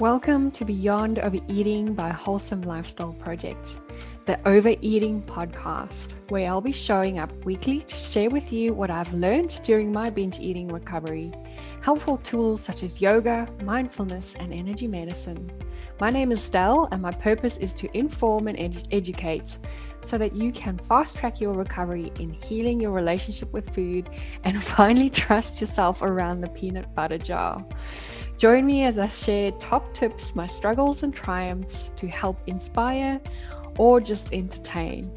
Welcome to Beyond Overeating by Wholesome Lifestyle Project, the Overeating podcast, where I'll be showing up weekly to share with you what I've learned during my binge eating recovery, helpful tools such as yoga, mindfulness, and energy medicine. My name is Stell, and my purpose is to inform and ed- educate so that you can fast track your recovery in healing your relationship with food and finally trust yourself around the peanut butter jar. Join me as I share top tips, my struggles and triumphs to help inspire or just entertain.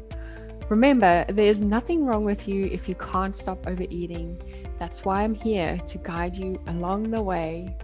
Remember, there's nothing wrong with you if you can't stop overeating. That's why I'm here to guide you along the way.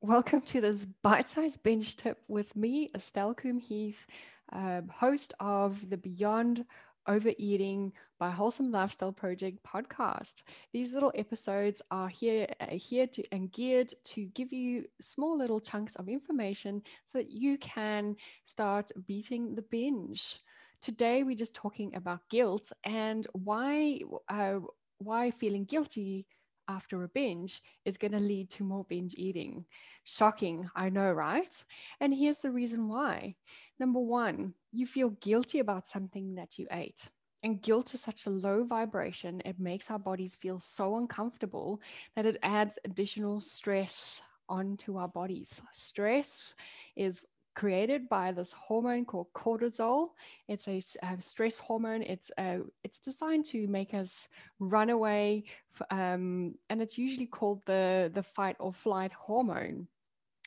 Welcome to this bite sized binge tip with me, Estelle Coombe Heath, uh, host of the Beyond Overeating by Wholesome Lifestyle Project podcast. These little episodes are here uh, here to and geared to give you small little chunks of information so that you can start beating the binge. Today we're just talking about guilt and why uh, why feeling guilty after a binge is going to lead to more binge eating. Shocking, I know, right? And here's the reason why. Number one, you feel guilty about something that you ate. And guilt is such a low vibration, it makes our bodies feel so uncomfortable that it adds additional stress onto our bodies. Stress is created by this hormone called cortisol. It's a, a stress hormone. It's a, it's designed to make us run away, um, and it's usually called the the fight or flight hormone.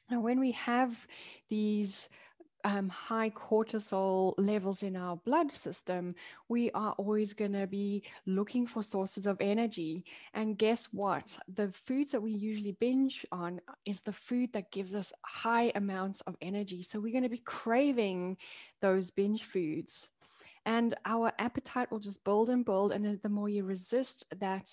Now, when we have these um, high cortisol levels in our blood system, we are always going to be looking for sources of energy. And guess what? The foods that we usually binge on is the food that gives us high amounts of energy. So we're going to be craving those binge foods and our appetite will just build and build and the more you resist that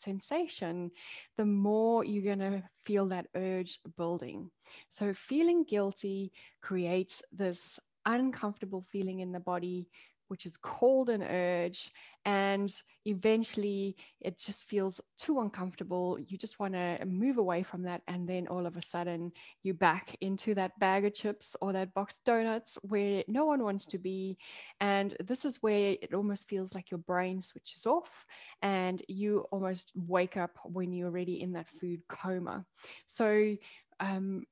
sensation the more you're going to feel that urge building. So feeling guilty creates this uncomfortable feeling in the body which is called an urge. And eventually it just feels too uncomfortable. You just want to move away from that. And then all of a sudden you back into that bag of chips or that box donuts where no one wants to be. And this is where it almost feels like your brain switches off and you almost wake up when you're already in that food coma. So, um,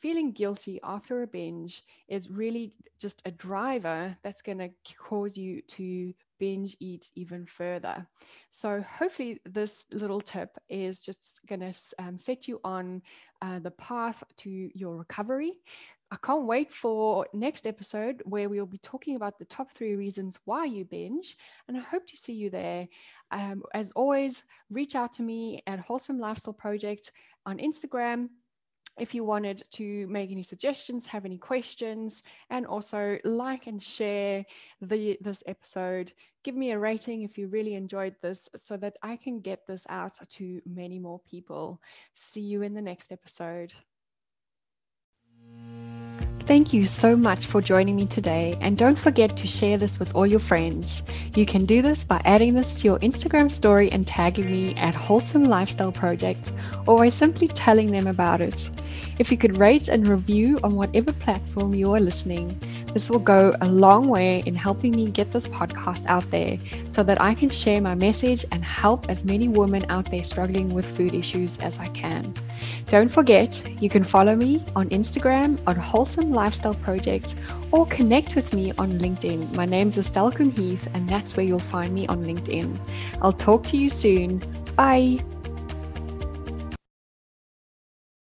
feeling guilty after a binge is really just a driver that's going to cause you to binge eat even further. So, hopefully, this little tip is just going to um, set you on uh, the path to your recovery. I can't wait for next episode where we'll be talking about the top three reasons why you binge, and I hope to see you there. Um, as always, reach out to me at Wholesome Lifestyle Project on Instagram if you wanted to make any suggestions, have any questions, and also like and share the this episode. Give me a rating if you really enjoyed this so that I can get this out to many more people. See you in the next episode. Thank you so much for joining me today, and don't forget to share this with all your friends. You can do this by adding this to your Instagram story and tagging me at Wholesome Lifestyle Project, or by simply telling them about it. If you could rate and review on whatever platform you are listening, this will go a long way in helping me get this podcast out there so that I can share my message and help as many women out there struggling with food issues as I can. Don't forget, you can follow me on Instagram on Wholesome Lifestyle Project or connect with me on LinkedIn. My name's Estelle Heath, and that's where you'll find me on LinkedIn. I'll talk to you soon. Bye.